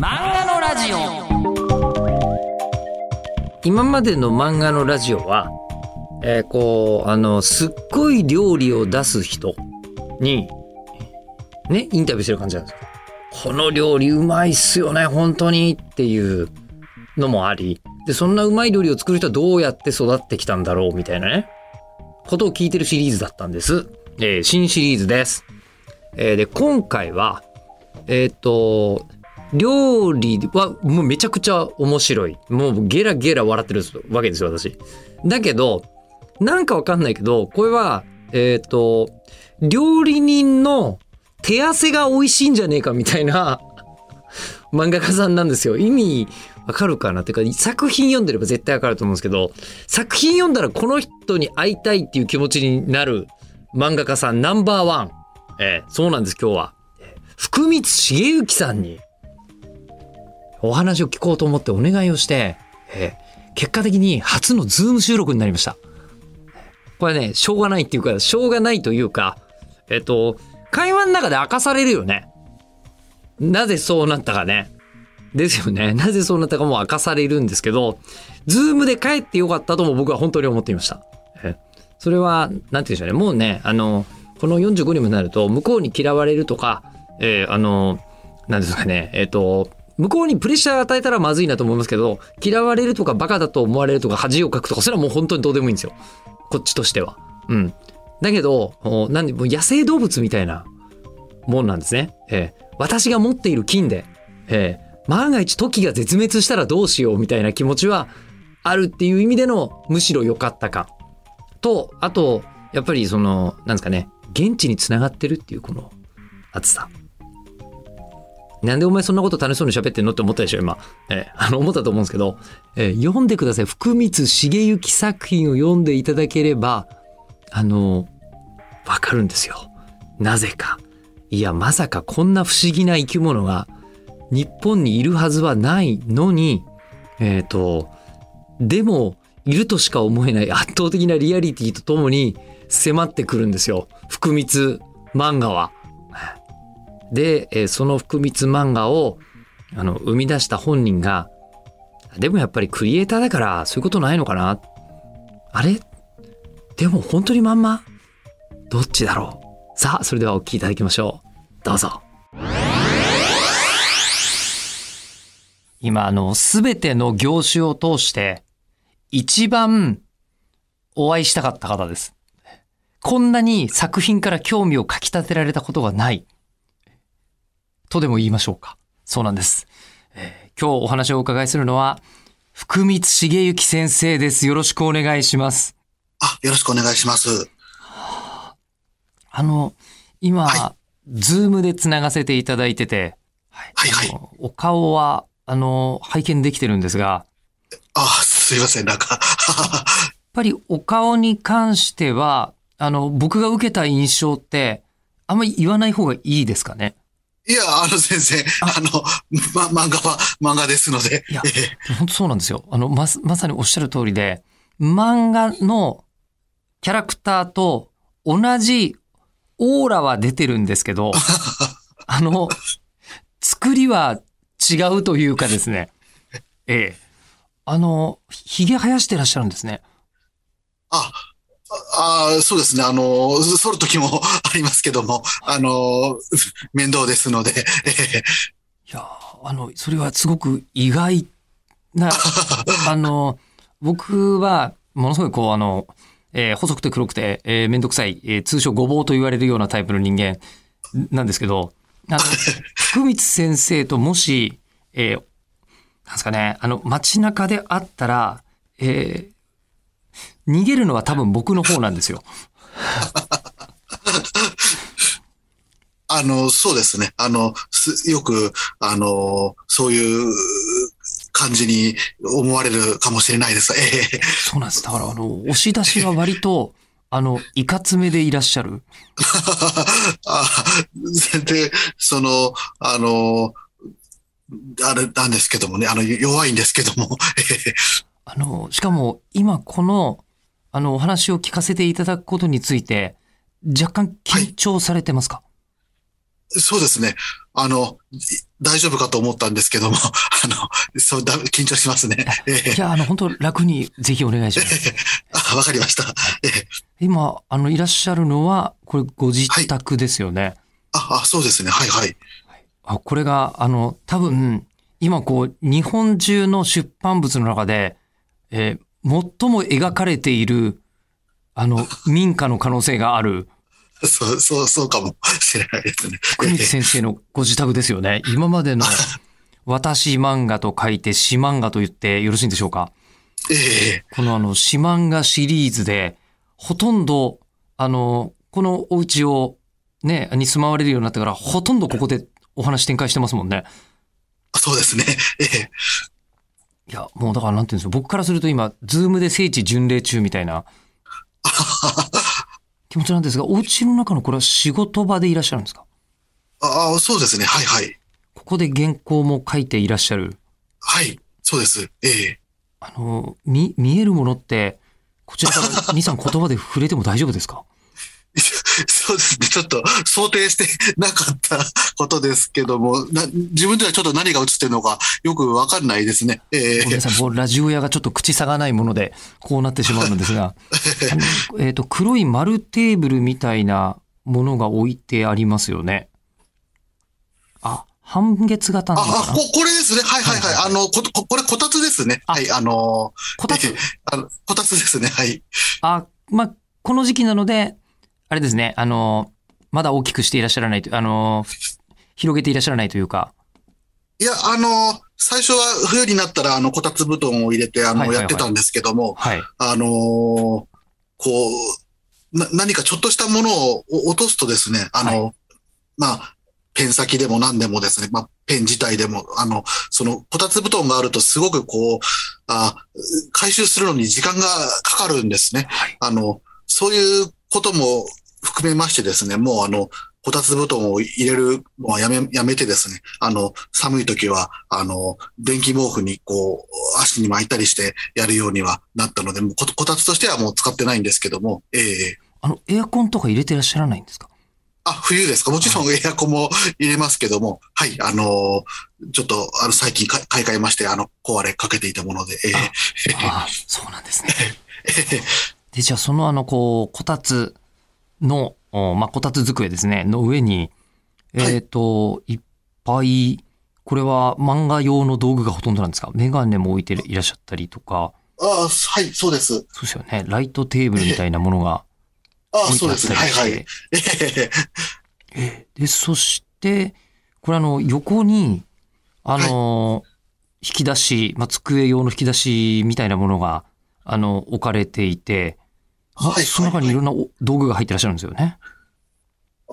漫画のラジオ今までの漫画のラジオは、えーこうあのすっごい料理を出す人にねインタビューしてる感じなんですよ。この料理うまいっすよね本当にっていうのもありでそんなうまい料理を作る人はどうやって育ってきたんだろうみたいなねことを聞いてるシリーズだったんです。えー新シリーズです。えーで今回はえっ、と料理はもうめちゃくちゃ面白い。もうゲラゲラ笑ってるわけですよ、私。だけど、なんかわかんないけど、これは、えっ、と、料理人の手汗が美味しいんじゃねえかみたいな 漫画家さんなんですよ。意味わかるかな？っていうか、作品読んでれば絶対わかると思うんですけど、作品読んだらこの人に会いたいっていう気持ちになる漫画家さんナンバーワン。えーそうなんです、今日は。福満しげゆきさんにお話を聞こうと思ってお願いをして、えー結果的に初のズーム収録になりました。これね、しょうがないっていうか、しょうがないというか、えっと、会話の中で明かされるよね。なぜそうなったかね。ですよね。なぜそうなったかも明かされるんですけど、ズームでかえってよかったとも僕は本当に思っていました。えそれは、なんて言うんでしょうね。もうね、あの、この45にもなると、向こうに嫌われるとか、えーあの、なんですかね、えっ、と、向こうにプレッシャーを与えたらまずいなと思いますけど、嫌われるとかバカだと思われるとか恥をかくとか、それはもう本当にどうでもいいんですよ。こっちとしては。うん。だけど、なんで、もう野生動物みたいなもんなんですね。えー私が持っている金で、えー万が一時が絶滅したらどうしようみたいな気持ちはあるっていう意味でのむしろ良かったか。と、あと、やっぱりその、なんですかね、現地につながってるっていうこの熱さ。なんでお前そんなこと楽しそうに喋ってんのって思ったでしょ今。えーあの、思ったと思うんですけど、えー読んでください。福光茂之作品を読んでいただければ、あの、わかるんですよ。なぜか。いや、まさかこんな不思議な生き物が日本にいるはずはないのに、えっ、と、でも、いるとしか思えない圧倒的なリアリティとともに迫ってくるんですよ。福光漫画は。で、えーその福光漫画をあの生み出した本人が、でもやっぱりクリエイターだからそういうことないのかな？あれ？でも本当にまんま？どっちだろう？さあ、それではお聞きいただきましょう。どうぞ。今、あの、すべての業種を通して、一番お会いしたかった方です。こんなに作品から興味をかき立てられたことがない。とでも言いましょうか。そうなんです。えー今日お話をお伺いするのは、福光茂之先生です。よろしくお願いします。あ、よろしくお願いします。あの、今、はズームでつながせていただいてて、はいはいはいお顔は、あの、拝見できてるんですが、あ、すいません、なんか。やっぱりお顔に関しては、あの、僕が受けた印象って、あんまり言わない方がいいですかね？いや、あの、先生、あの、ま、漫画は漫画ですので。いやええ本当そうなんですよ。あの、ま、まさにおっしゃる通りで、漫画のキャラクターと同じオーラは出てるんですけど、あの、作りは違うというかですね。ええ。あの、髭生やしてらっしゃるんですね。あ、あ、そうですね。あの、剃る時も ありますけども、あの、面倒ですので。ええいやーあの、それはすごく意外な、あの、僕は、ものすごいこう、あの、えー細くて黒くて、えーめんどくさい、えー通称ごぼうと言われるようなタイプの人間なんですけど、あの、福光先生ともし、えーなんですかね、あの、街中で会ったら、えー逃げるのは多分僕の方なんですよ。あの、そうですね。あの、すよく、あの、そういう感じに思われるかもしれないです。ええそうなんです。だから、あの、押し出しは割と、あの、いかつめでいらっしゃる。あで、その、あの、あれなんですけどもね、あの、弱いんですけども、ええあの、しかも今この、あの、お話を聞かせていただくことについて、若干緊張されてますか、そうですね。あの、い大丈夫かと思ったんですけども、あの、そうだ、緊張しますね。ええじゃあ、あの、本当楽にぜひお願いします。あ、わかりました。ええ今、あの、いらっしゃるのは、これご自宅ですよね。あ、あ、そうですね。はいはい。あこれが、あの、多分、今こう、日本中の出版物の中で、えー最も描かれている、あの、民家の可能性がある、そう、そう、そうかもしれないですね。福光先生のご自宅ですよね。今までの、私漫画と書いて、詩漫画と言ってよろしいんでしょうか？ええこのあの、詩漫画シリーズで、ほとんど、あの、このお家を、ね、に住まわれるようになってから、ほとんどここでお話展開してますもんね。そうですね。ええいや、もうだからなんていうんですか、僕からすると今、ズームで聖地巡礼中みたいな 気持ちなんですが、お家の中のこれは仕事場でいらっしゃるんですか？ああ、そうですね。はいはい。ここで原稿も書いていらっしゃる。はい。そうです。ええあの、見、見えるものって、こちらから2、3言葉で触れても大丈夫ですか？そうですね。ちょっと想定してなかったことですけども、な自分ではちょっと何が映ってるのかよくわかんないですね。ええごめんなさい、もうラジオ屋がちょっと口差がないもので、こうなってしまうのですが、えっ、と、黒い丸テーブルみたいなものが置いてありますよね。あ、半月型なのあ、あ、かなこ、これですね。はいはいはい。はいあの、こ、ここれこたつですね。あはい。あの、こたつ？え えあの、こたつですね。はい。あ、まあ、この時期なので、あれですね、あの、まだ大きくしていらっしゃらないと、あの、広げていらっしゃらないというか、いや、あの、最初は冬になったら、あの、こたつ布団を入れて、あの、やってたんですけども、はい。あのーこう、な、何かちょっとしたものを落とすとですね、あの、まあ、ペン先でも何でもですね、まあ、ペン自体でも、あの、その、こたつ布団があるとすごくこう、あ回収するのに時間がかかるんですね。はい。あの、そういうことも含めましてですね、もうあの、こたつ布団を入れるのはやめ、やめてですね、あの、寒い時は、あの、電気毛布にこう、足に巻いたりしてやるようにはなったので、もうここたつとしてはもう使ってないんですけども、ええあの、エアコンとか入れてらっしゃらないんですか？あ、冬ですか？もちろんエアコンも入れますけども、はい、あのちょっと、あの、最近か買い替えまして、あの、壊れかけていたもので、ええ。ああ、そうなんですね。で、じゃあそのあの、こう、こたつの、おまあ、こたつ机ですね、の上に、はいえっ、と、いっぱい、これは漫画用の道具がほとんどなんですか？メガネも置いていらっしゃったりとか、あはい、そうです。そうですよね。ライトテーブルみたいなものがあ置いてあっそうですね。はい。はい。ええで、そして、これあの、横に、あの、引き出し、まあ、机用の引き出しみたいなものが、あの、置かれていて、はい、その中にいろんなお道具が入ってらっしゃるんですよね。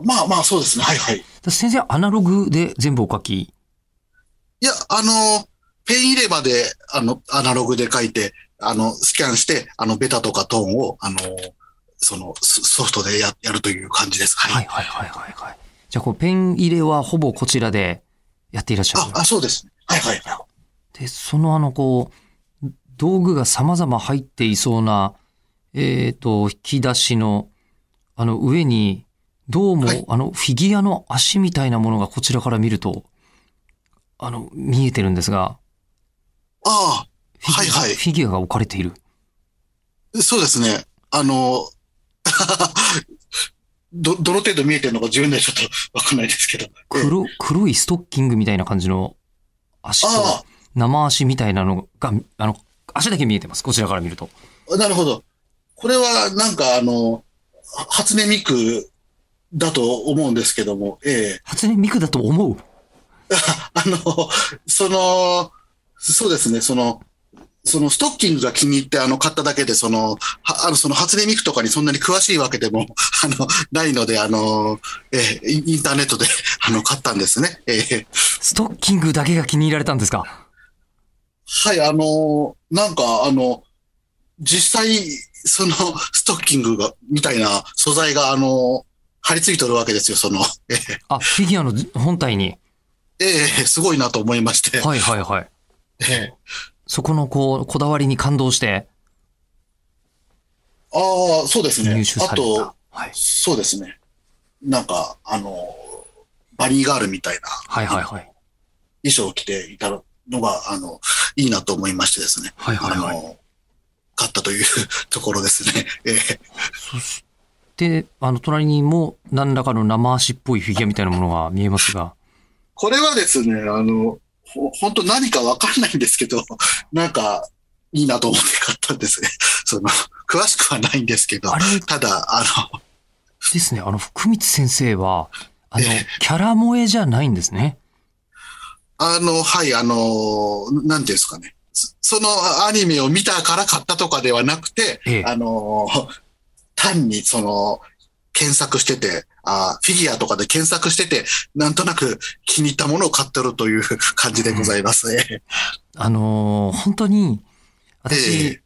まあまあ、そうですね。はい、はい。だ先生はアナログで全部お書き？いや、あの、ペン入れまで、あの、アナログで書いて、あの、スキャンして、あの、ベタとかトーンを、あの、その、ソソフトでややるという感じです。はい。はいはいはいはいはい。じゃあ、こう、ペン入れはほぼこちらでやっていらっしゃる？あ、。あ、そうですね。はい、はい。で、そのあの、こう、道具が様々入っていそうな、えっ、と、引き出しの、あの、上に、どうも、はいあの、フィギュアの足みたいなものがこちらから見ると、あの、見えてるんですが、あフィギュアはいはいフィギュアが置かれている。あ、そうですね。あの、ど、どの程度見えてるのか自分ではちょっとわかんないですけど。黒、黒いストッキングみたいな感じの足とあ生足みたいなのが、あの、足だけ見えてます。こちらから見ると。あ、なるほど。これはなんかあの、は初音ミクだと思うんですけども、ええ初音ミクだと思う？あの、その、そうですね、その、そのストッキングが気に入ってあの買っただけで、その、はあの、その初音ミクとかにそんなに詳しいわけでも、あの、ないので、あの、ええインインターネットで、あの、買ったんですね。ええストッキングだけが気に入られたんですか？はい、あの、なんか、あの、実際、その、ストッキングが、みたいな素材が、あの、貼り付いてるわけですよ、その、ええあ、フィギュアの本体に。ええすごいなと思いまして。はいはいはい。ええそこのこう、こだわりに感動してああ、そうですね。あと、はい。そうですね。なんか、あの、バニーガールみたいなはいはいはい。衣装を着ていたのが、あの、いいなと思いましてですね。はいはいはい。あの、買ったという ところですね。えーそして、あの、隣にも何らかの生足っぽいフィギュアみたいなものが見えますが。これはですね、あの、ほ本当何かわかんないんですけど、なんか、いいなと思って買ったんですね。その、詳しくはないんですけどあ、れただ、あの、ですね、あの、福光先生は、あのえ、キャラ萌えじゃないんですね。あの、はい、あの、なんていうんですかね。そそのアニメを見たから買ったとかではなくて、ええ。あの、単にその、検索してて、あフィギュアとかで検索してて、なんとなく気に入ったものを買ってるという感じでございます。ええあのー本当に、私、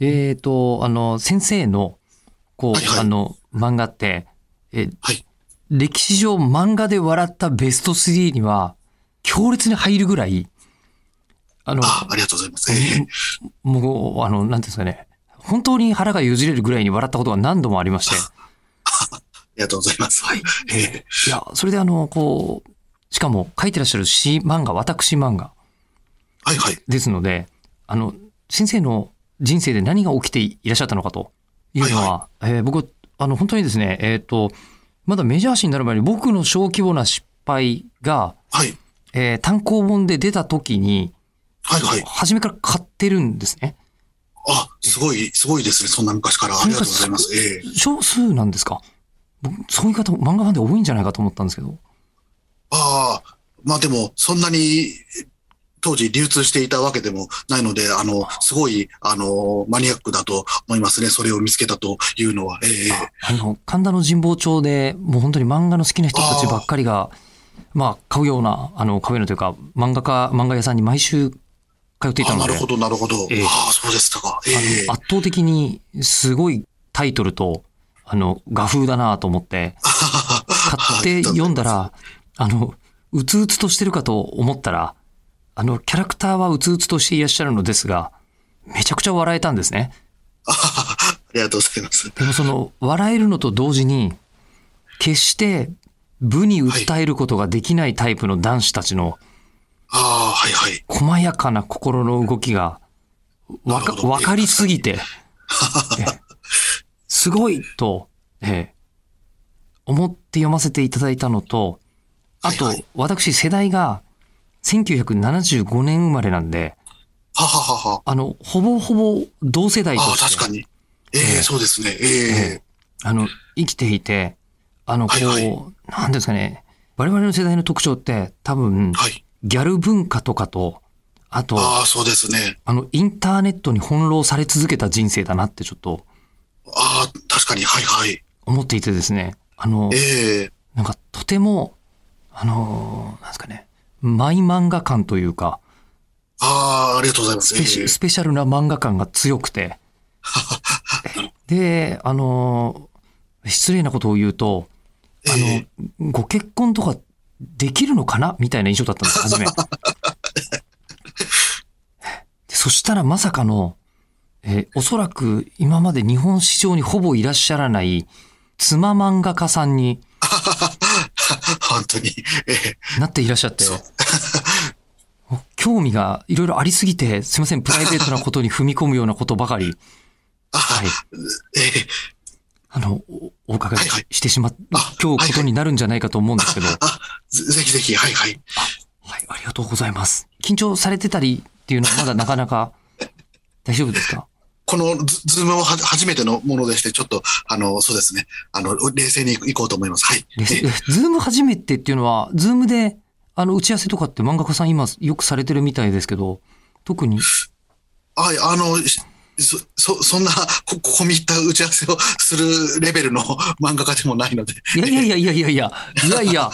えっ、と、あの、先生の、こう、はいはい。あの、漫画って、え、はい。歴史上漫画で笑ったベスト3には、強烈に入るぐらい、あの、あ、ありがとうございます。ええもう、あの、なんですかね、本当に腹がよじれるぐらいに笑ったことが何度もありまして、ありがとうございます。はい。ええいや、それであの、こう、しかも書いてらっしゃる詩漫画、私漫画はいはい。ですので、あの、先生の人生で何が起きていらっしゃったのかというのは、えー僕、あの、本当にですね、えっ、と、まだメジャー誌になる前に僕の小規模な失敗が、はい。えー単行本で出た時に、はいはい。初めから買ってるんですね。あ、すごい、すごいですね。そんな昔から。ありがとうございます。ええ少数なんですか？僕、そういう方、漫画ファンで多いんじゃないかと思ったんですけど。ああ、まあでも、そんなに、当時流通していたわけでもないので、あの、すごい、あの、マニアックだと思いますね。それを見つけたというのは。ええあの、神田の神保町で、もう本当に漫画の好きな人たちばっかりが、まあ、買うような、あの、買うようなというか、漫画家、漫画屋さんに毎週通っていたあので、なるほど、なるほど。ええああ、そうでしたか。えあえの圧倒的にすごいタイトルと、あの、画風だなと思って、買って読んだら、あの、うつうつとしてるかと思ったら、あの、キャラクターはうつうつとしていらっしゃるのですが、めちゃくちゃ笑えたんですね。ありがとうございます。でもその、笑えるのと同時に、決して部に訴えることができないタイプの男子たちのああ、はいはい。細やかな心の動きが、わか、わかりすぎて、えすごいと、ええ思って読ませていただいたのと、あと、はいはい私世代が1975年生まれなんで、はははは。あの、ほぼほぼ同世代とああ、して、確かに。ええええそうですね。ええあの、生きていて、あの、こう、はいはなんですかね、我々の世代の特徴って多分、はい。ギャル文化とかと、あと、ああ、そうですね。あの、インターネットに翻弄され続けた人生だなってちょっとああ、確かに。はいはい。思っていてですね、あの、ええなんかとても、あの、なんですかね、マイ漫画感というか、ああ、ありがとうございます。スペシええスペシャルな漫画感が強くて、で、あの、失礼なことを言うと、あえの、ご結婚とかできるのかな？みたいな印象だったんです、初め。でそしたらまさかの、えーおそらく今まで日本市場にほぼいらっしゃらない妻漫画家さんに 本当に。ええ。なっていらっしゃって、興味がいろいろありすぎて、すいません、プライベートなことに踏み込むようなことばかり、あはい、ええあの、おお伺いしてしまっ、あ今日ことになるんじゃないかと思うんですけど、あ、ぜぜひぜひ、はいはい。はい、ありがとうございます。緊張されてたりっていうのはまだなかなか 大丈夫ですか？このズズームもは初めてのものでして、ちょっと、あの、そうですね。あの、冷静にいこうと思います。はい。ズーム初めてっていうのは、ズームで、あの、打ち合わせとかって漫画家さん今よくされてるみたいですけど、特に、はい、あの、しそ、そ、そんな、こ、込み入った打ち合わせをするレベルの 漫画家でもないので。いやいやいやいやいや。いや、いや。いや、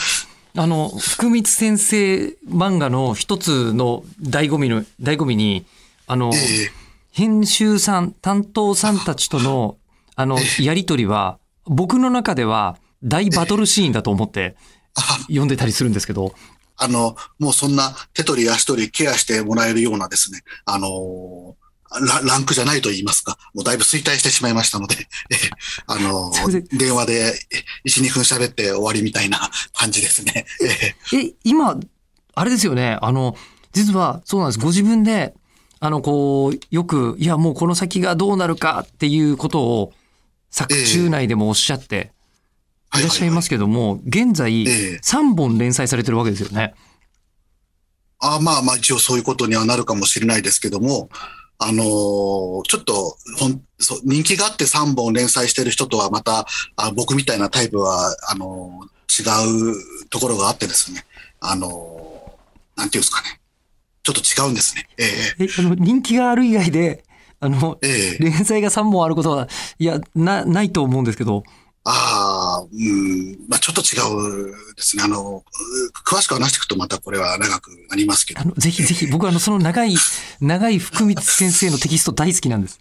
あの、福満先生漫画の一つの醍醐味の、醍醐味に、あの、ええ。編集さん、担当さんたちとの、あの、やりとりは、僕の中では大バトルシーンだと思ってあ読んでたりするんですけど、あの、もうそんな手取り足取りケアしてもらえるようなですね、あの、ラランクじゃないと言いますか、もうだいぶ衰退してしまいましたので、えあの電話で1、2分喋って終わりみたいな感じですね。ええ、今、あれですよね。あの、実はそうなんです。ご自分で、あの、こう、よく、いや、もうこの先がどうなるかっていうことを、作中内でもおっしゃっていらっしゃいますけども、現在、ええ3本連載されてるわけですよね。あまあまあ一応そういうことにはなるかもしれないですけども、あのーちょっとほんそう人気があって3本連載してる人とはまた、あ僕みたいなタイプは、あのー違うところがあってですね、あのーなんていうんですかね。ちょっと違うんですね。ええ、あの、人気がある以外で、あの、えええ連載が3本あることは、いや、な、ないと思うんですけど、ああ、うん、まあちょっと違うですね。あの、う詳しく話していくとまたこれは長くなりますけどあ。の、ぜひぜひ、僕はあの、その長い、長い福光先生のテキスト大好きなんです。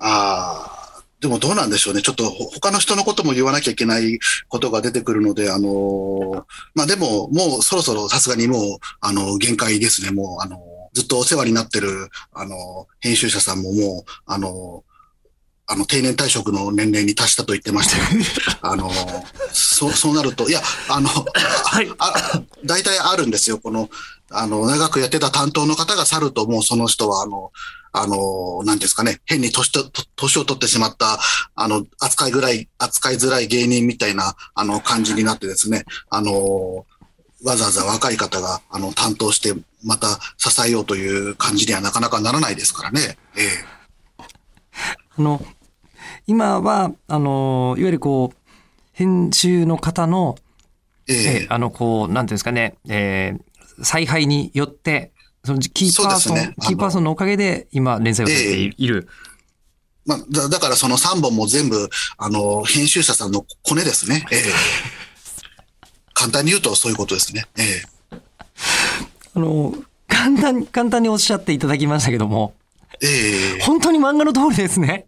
ああ、でもどうなんでしょうね。ちょっとほ他の人のことも言わなきゃいけないことが出てくるので、あのーまあでも、もうそろそろさすがにもう、あの、限界ですね。もう、あの、ずっとお世話になってる、あの、編集者さんももう、あの、あの、定年退職の年齢に達したと言ってましたよ。あの、そう、そうなると、いや、あの、はい。あ、大体あるんですよ。この、あの、長くやってた担当の方が去ると、もうその人は、あの、あの、なんですかね、変に年と、と年を取ってしまった、あの、扱いぐらい、扱いづらい芸人みたいな、あの、感じになってですね、あの、わざわざ若い方が、あの、担当して、また支えようという感じにはなかなかならないですからね。ええ。あの、今は、あの、いわゆるこう、編集の方の、ええええあの、こう、なんていうんですかね、えー采配によって、そのキーパーソン、ねキーパーソンのおかげで今連載をされていいる。まあ、だだからその3本も全部、あの、編集者さんのコネですね。ええ。簡単に言うとそういうことですね。ええ。あの、簡単に、簡単におっしゃっていただきましたけども、ええ。本当に漫画の通りですね。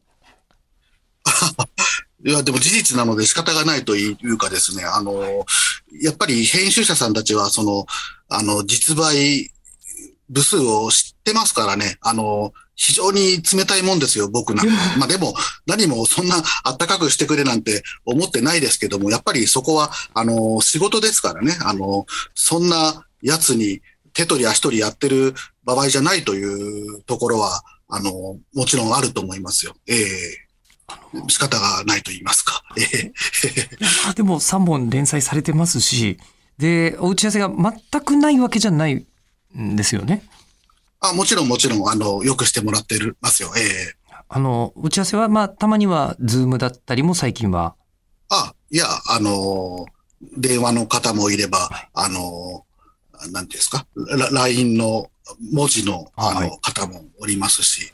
いや、でも事実なので仕方がないというかですね、あの、やっぱり編集者さんたちは、その、あの、実売部数を知ってますからね、あの、非常に冷たいもんですよ、僕なんか。まあでも、何もそんなあったかくしてくれなんて思ってないですけども、やっぱりそこは、あの、仕事ですからね、あの、そんなやつに手取り足取りやってる場合じゃないというところは、あの、もちろんあると思いますよ。ええ仕方がないと言いますか。ええま あでも3本連載されてますし、で、お打ち合わせが全くないわけじゃないんですよね。あもちろんもちろん、あの、よくしてもらってるますよ。ええあの、打ち合わせは、まあ、たまには、ズームだったりも最近は。あ、いや、あの、電話の方もいれば、あの、なんていうんですか、ラ LINE の文字のあはいの方もおりますし、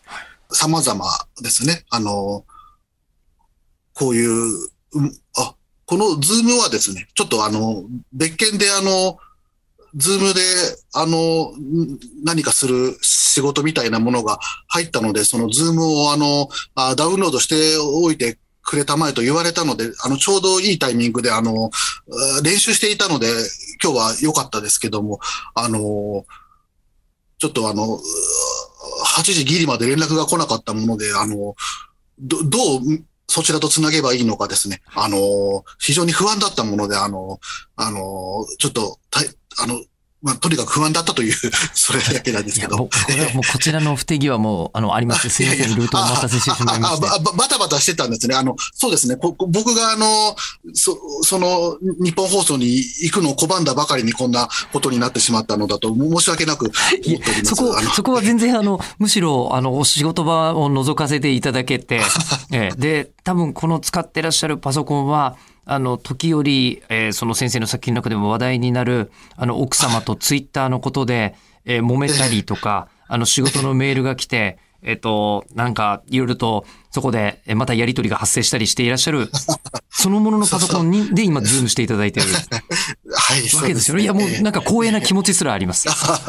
様々ですね。あの、こういう、うんあ、このズームはですね、ちょっとあの、別件であの、ズームで、あの、何かする仕事みたいなものが入ったので、そのズームをあの、あダウンロードしておいてくれたまえと言われたので、あの、ちょうどいいタイミングで、あの、練習していたので、今日は良かったですけども、あの、ちょっとあの、8時ギリまで連絡が来なかったもので、あの、ど、どう、そちらとつなげばいいのかですね。あの、非常に不安だったもので、あの、あの、ちょっと、たいあの、まあ、とにかく不安だったという、それだけなんですけど。これはもうこちらの不手際も、あの、ありまして、すいません、ルートをお待たせしてしまいまして。あああばバタバタしてたんですね。あの、そうですね。僕があの、そ、その、日本放送に行くのを拒んだばかりにこんなことになってしまったのだと、申し訳なく。そこそこは全然あの、むしろ、あの、お仕事場を覗かせていただけて、ええで、多分この使ってらっしゃるパソコンは、あの、時折、えーその先生の作品の中でも話題になる、あの、奥様とツイッターのことで、えー揉めたりとか、あの、仕事のメールが来て、えっ、と、なんか、いろいろと、そこで、えまたやり取りが発生したりしていらっしゃる、そのもののパソコンに、で今、ズームしていただいているはい、わけですよね。いや、もう、なんか光栄な気持ちすらあります。は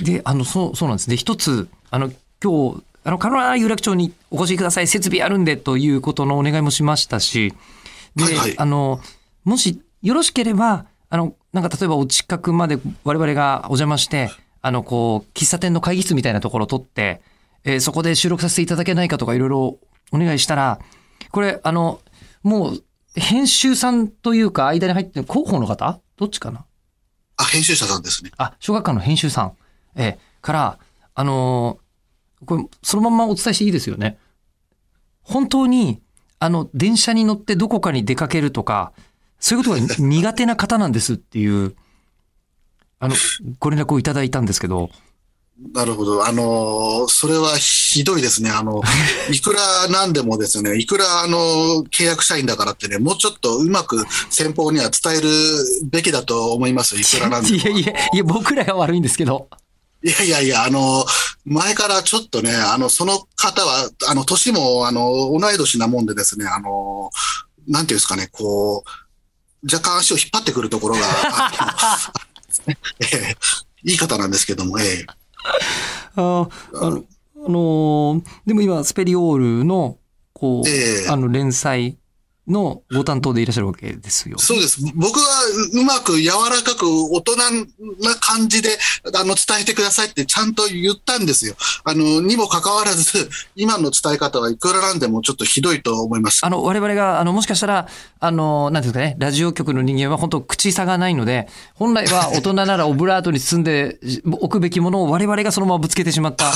い。で、あの、そう、そうなんです。で、一つ、あの、今日、あの、カロラ有楽町にお越しください。設備あるんで、ということのお願いもしましたし、で、はいはいあの、もしよろしければ、あの、なんか例えばお近くまで我々がお邪魔して、あの、こう、喫茶店の会議室みたいなところを取って、えーそこで収録させていただけないかとかいろいろお願いしたら、これ、あの、もう、編集さんというか、間に入ってる広報の方？どっちかな？あ、編集者さんですね。あ、小学館の編集さん、えーから、あのーこれ、そのまんまお伝えしていいですよね？本当に、あの、電車に乗ってどこかに出かけるとか、そういうことが 苦手な方なんですっていう、あの、ご連絡をいただいたんですけど、なるほど。あのーそれはひどいですね。あの、いくらなんでもですね、いくらあの、契約社員だからってね、もうちょっとうまく先方には伝えるべきだと思います。いくらなんでも。いやいや、いや、僕らが悪いんですけど、いやいやいや、あの、前からちょっとね、あの、その方は、あの、年も、あの、同い年なもんでですね、あの、なんていうんですかね、こう、若干足を引っ張ってくるところが、あの ええいい方なんですけども、ええ。あーあの、あのーでも今、スペリオールの、こう、ええ。あの、連載のご担当でいらっしゃるわけですよ。そうです。僕はううまく柔らかく大人な感じで、あの、伝えてくださいってちゃんと言ったんですよ。あの、にもかかわらず、今の伝え方はいくらなんでもちょっとひどいと思います。あの、我々が、あの、もしかしたら、あの、なんていうんですかね、ラジオ局の人間は本当口差がないので、本来は 大人ならオブラートに包んでおくべきものを我々がそのままぶつけてしまった、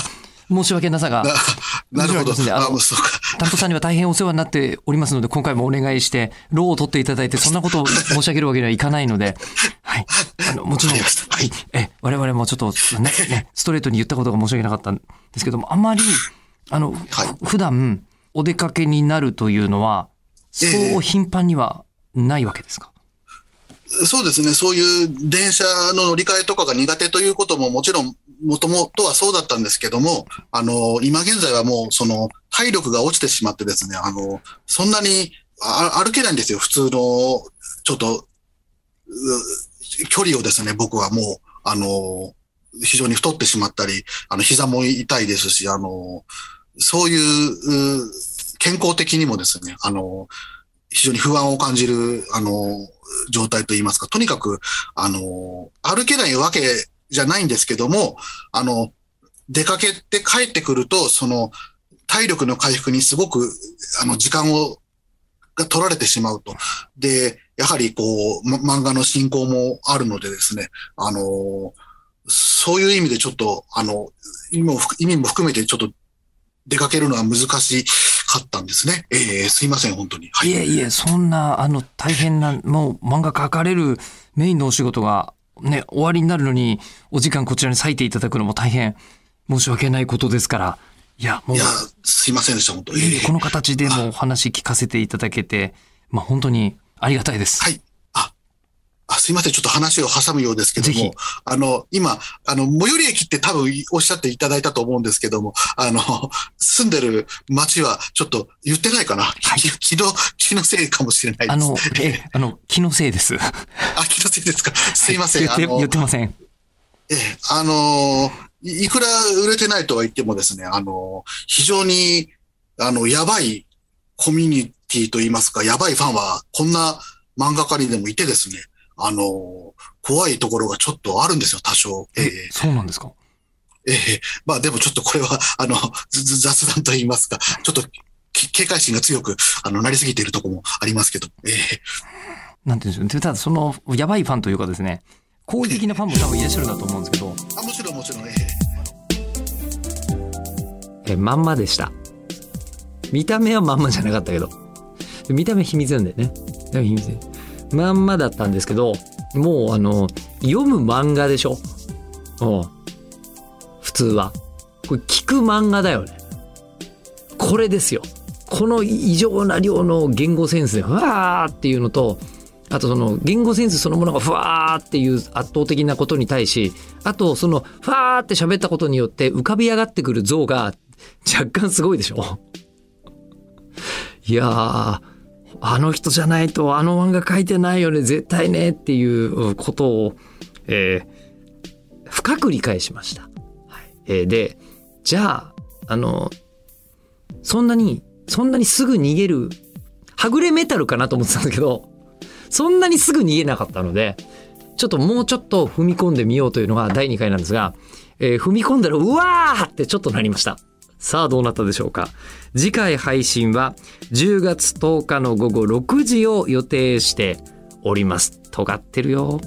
申し訳なさが、なるほど。ああ、のそうか。担当さんには大変お世話になっておりますので、今回もお願いして、ローを取っていただいて、そんなことを申し上げるわけにはいかないので、はい。あの、もちろん、はい。え、我々もちょっと、ね、ね、ストレートに言ったことが申し訳なかったんですけども、あまり、あの、はい普段、お出かけになるというのは、そええう頻繁にはないわけですか、そうですね。そういう電車の乗り換えとかが苦手ということももちろん、もともとはそうだったんですけども、あの、今現在はもう、その、体力が落ちてしまってですね、あの、そんなに歩けないんですよ。普通の、ちょっと、距離をですね、僕はもう、あの、非常に太ってしまったり、あの、膝も痛いですし、あの、そうい、う健康的にもですね、あの、非常に不安を感じる、あの、状態といいますか、とにかく、あの、歩けないわけじゃないんですけども、あの、出かけて帰ってくると、その、体力の回復にすごく、あの、時間を、が取られてしまうと。で、やはりこう、ま漫画の進行もあるのでですね、あの、そういう意味でちょっと、あの、意味も意味も含めてちょっと出かけるのは難しかったんですね。ええすいません、本当に。はいいえいえ、そんな、あの、大変な、もう漫画描かれるメインのお仕事が、ね、終わりになるのに、お時間こちらに割いていただくのも大変申し訳ないことですから、いや、もういや、、すいませんでした、本当に。この形でもお話聞かせていただけて、まあ本当にありがたいです。はい。すいません。ちょっと話を挟むようですけども、あの、今、あの、最寄り駅って多分おっしゃっていただいたと思うんですけども、あの、住んでる町はちょっと言ってないかな、気 気の、気のせいかもしれないです。あの、え、あの、気のせいです。あ、気のせいですか？すいません。言って、あの言ってません。ええ、あのーいいくら売れてないとは言ってもですね、あのー非常に、あの、やばいコミュニティといいますか、やばいファンは、こんな漫画家にでもいてですね、あのー怖いところがちょっとあるんですよ、多少。ええそうなんですか？ええまあでもちょっとこれは、あの、ずず雑談と言いますか、ちょっとき警戒心が強く、あの、なりすぎているところもありますけど、ええなんて言うんでしょう。ただ、その、やばいファンというかですね、好意的なファンも多分いらっしゃるんだと思うんですけど、あもちろんもちろん、えええ、まんまでした。見た目はまんまじゃなかったけど。見た目秘密なんだよね。秘密でまんまだったんですけど、もうあの、読む漫画でしょ？うん。普通は。これ聞く漫画だよね。これですよ。この異常な量の言語センスで、ふわーっていうのと、あとその言語センスそのものがふわーっていう圧倒的なことに対し、あとそのふわーって喋ったことによって浮かび上がってくる像が若干すごいでしょ？いやー、あの人じゃないとあの漫画描いてないよね、絶対ねっていうことを、えー深く理解しました。はいえーで、じゃあ、あの、そんなに、そんなにすぐ逃げる、はぐれメタルかなと思ってたんだけど、そんなにすぐ逃げなかったので、ちちょっともうちょっと踏み込んでみようというのが第2回なんですが、えー踏み込んだら、うわーってちょっとなりました。さあどうなったでしょうか次回配信は10月10日の午後6時を予定しております。尖ってるよ。